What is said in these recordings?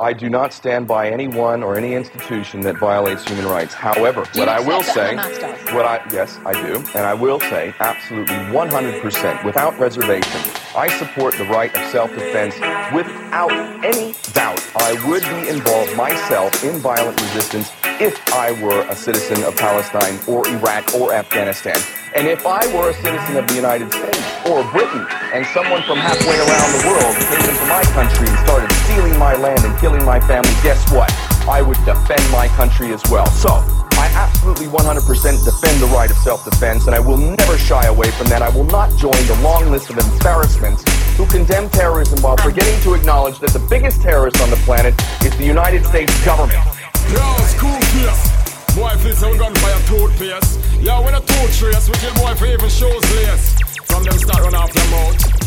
I do not stand by anyone or any institution that violates human rights. However, what I will say, what I yes, I do, and I will say absolutely 100% without reservation, I support the right of self-defense without any doubt. I would be involved myself in violent resistance if I were a citizen of Palestine or Iraq or Afghanistan. And if I were a citizen of the United States or Britain and someone from halfway around the world came into my country and started stealing my land and killing my family, guess what? I would defend my country as well. So, I absolutely 100% defend the right of self-defense, and I will never shy away from that. I will not join the long list of embarrassments who condemn terrorism while forgetting to acknowledge that the biggest terrorist on the planet is the United States government. Yo, school Boy, feel some gunfire toothpaste. Yeah, when a tooth trace, we kill boy for even shows lace. From them start run off your mouth.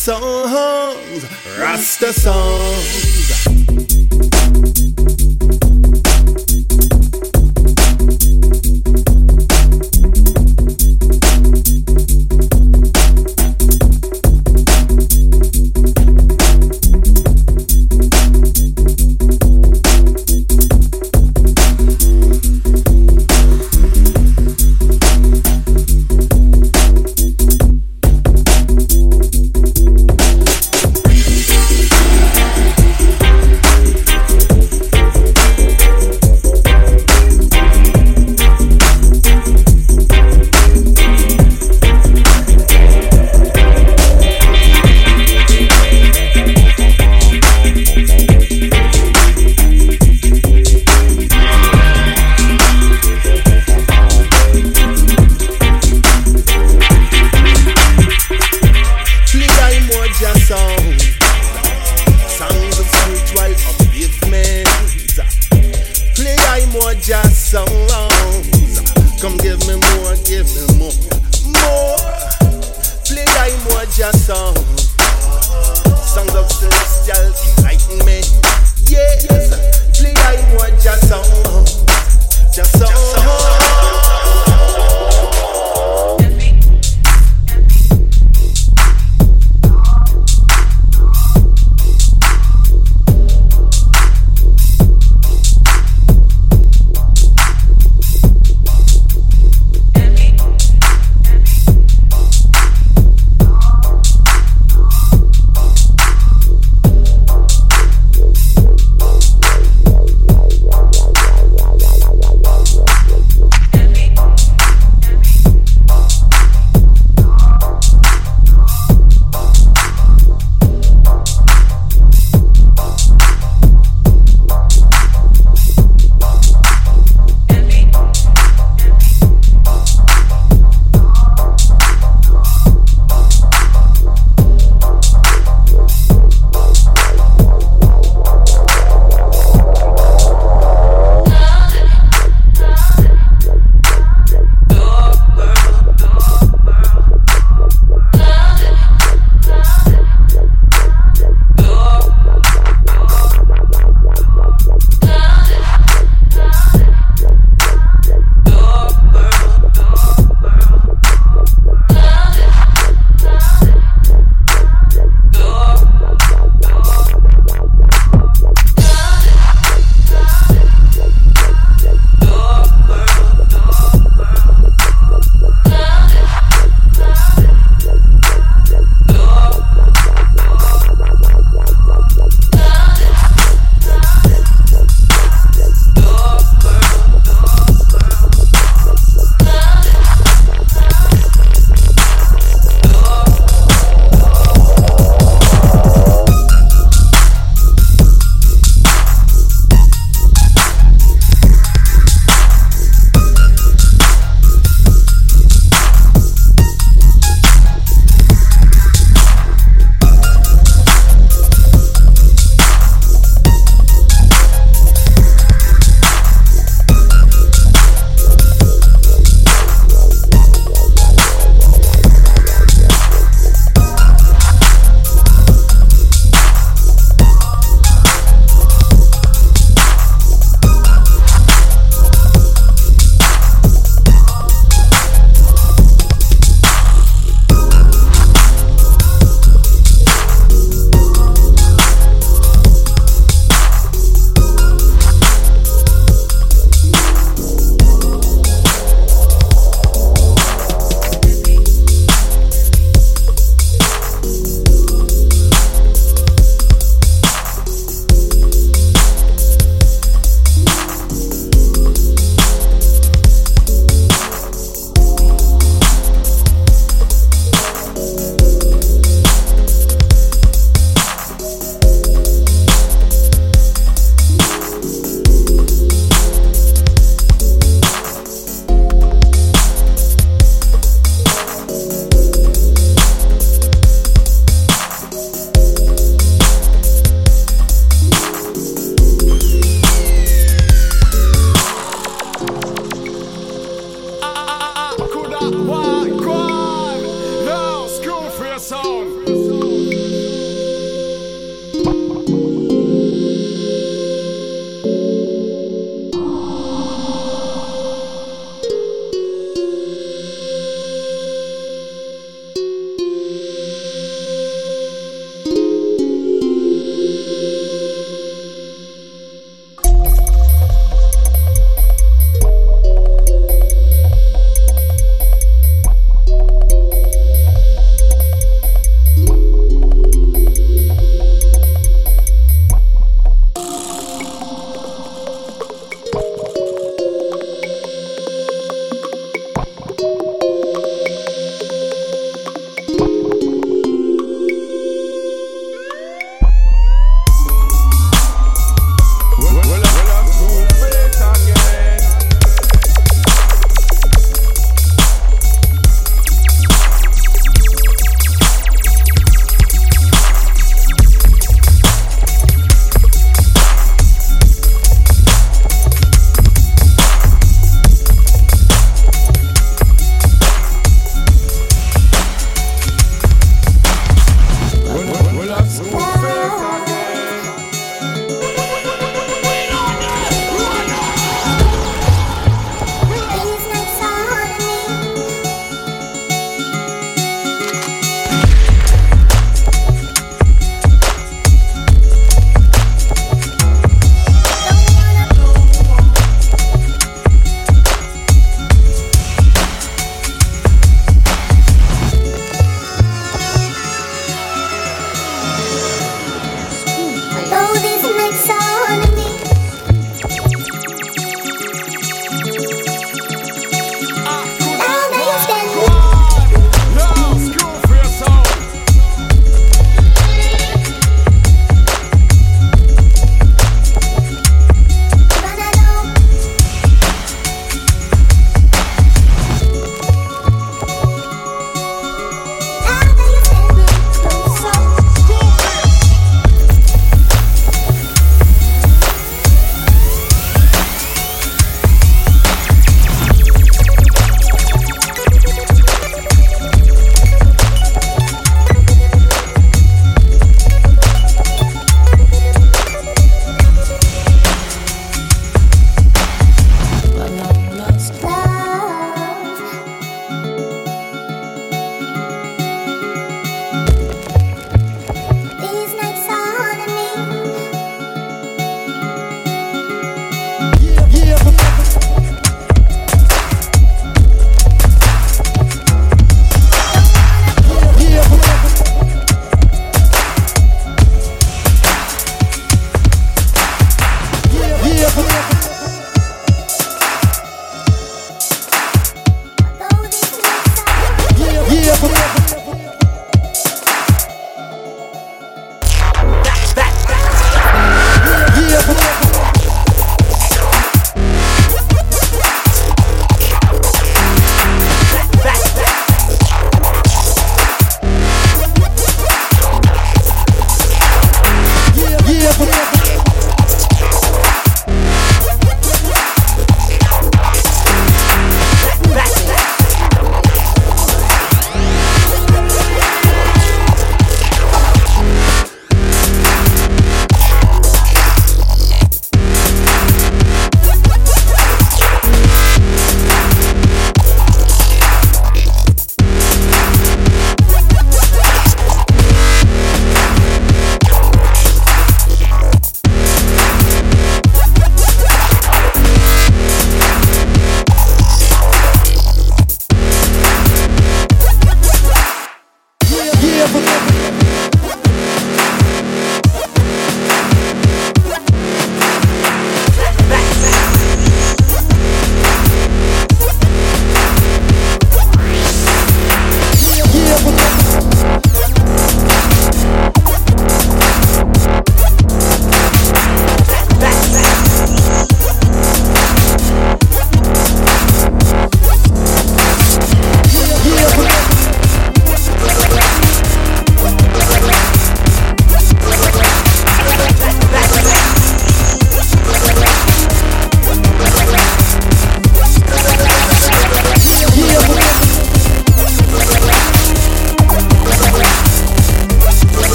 songs, Rasta songs.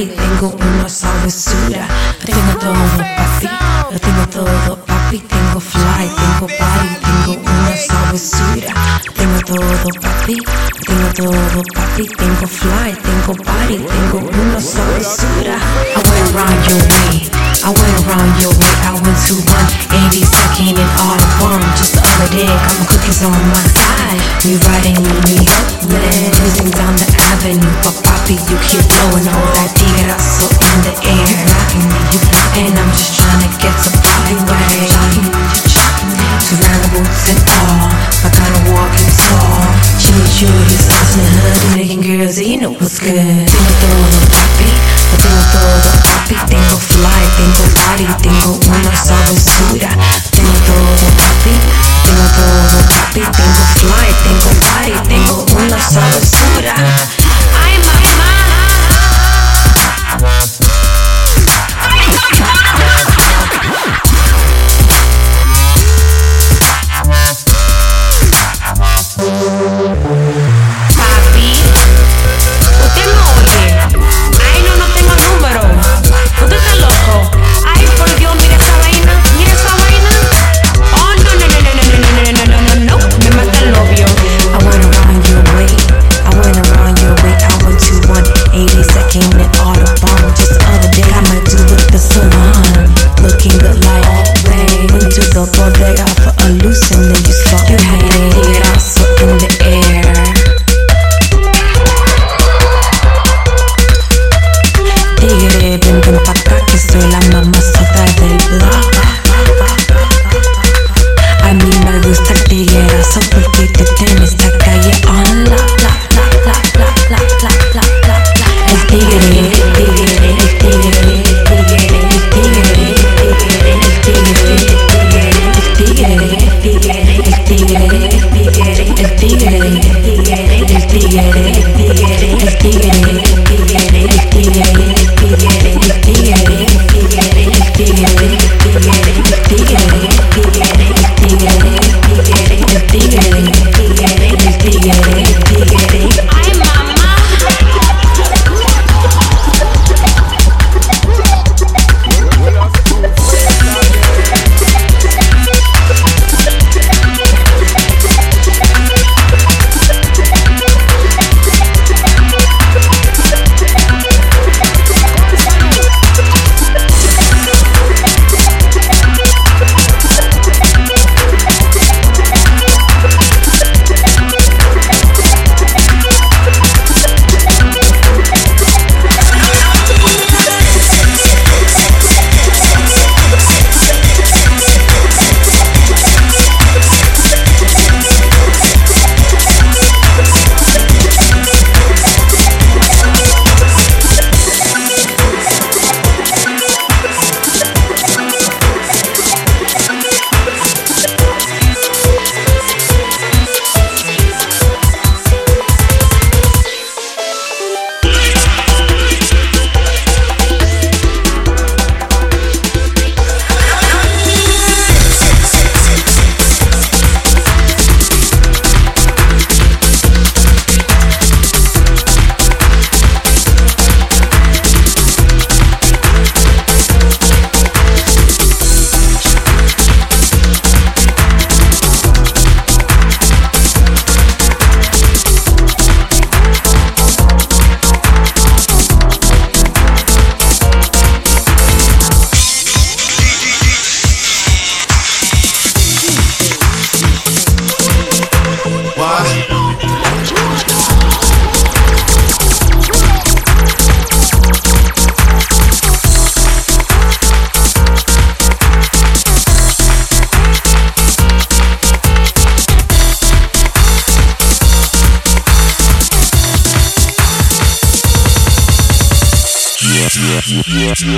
papi. Tengo una sabrosura, tengo todo papi. Yo tengo todo papi, tengo fly, tengo party, tengo una sabrosura. Tengo todo papi, tengo todo papi, tengo fly, tengo party, tengo una sabrosura. I went around your way. I went around your way, I went to one 80 second and all one Just the other day, got my cookies on my side. We riding New York, man Cruising down the avenue. But poppy, you keep blowing all that so in the air You blocking me, you And I'm just trying to get to poppy way the boots and all. I kind of walking tall Jimmy Choo, he's in the hood Making girls, you know what's good. Do it, do it, poppy. Tengo todo, papi, tengo fly, tengo party, tengo una sabrosura. Tengo todo, papi, tengo todo, papi, tengo fly, tengo party, tengo una sabrosura.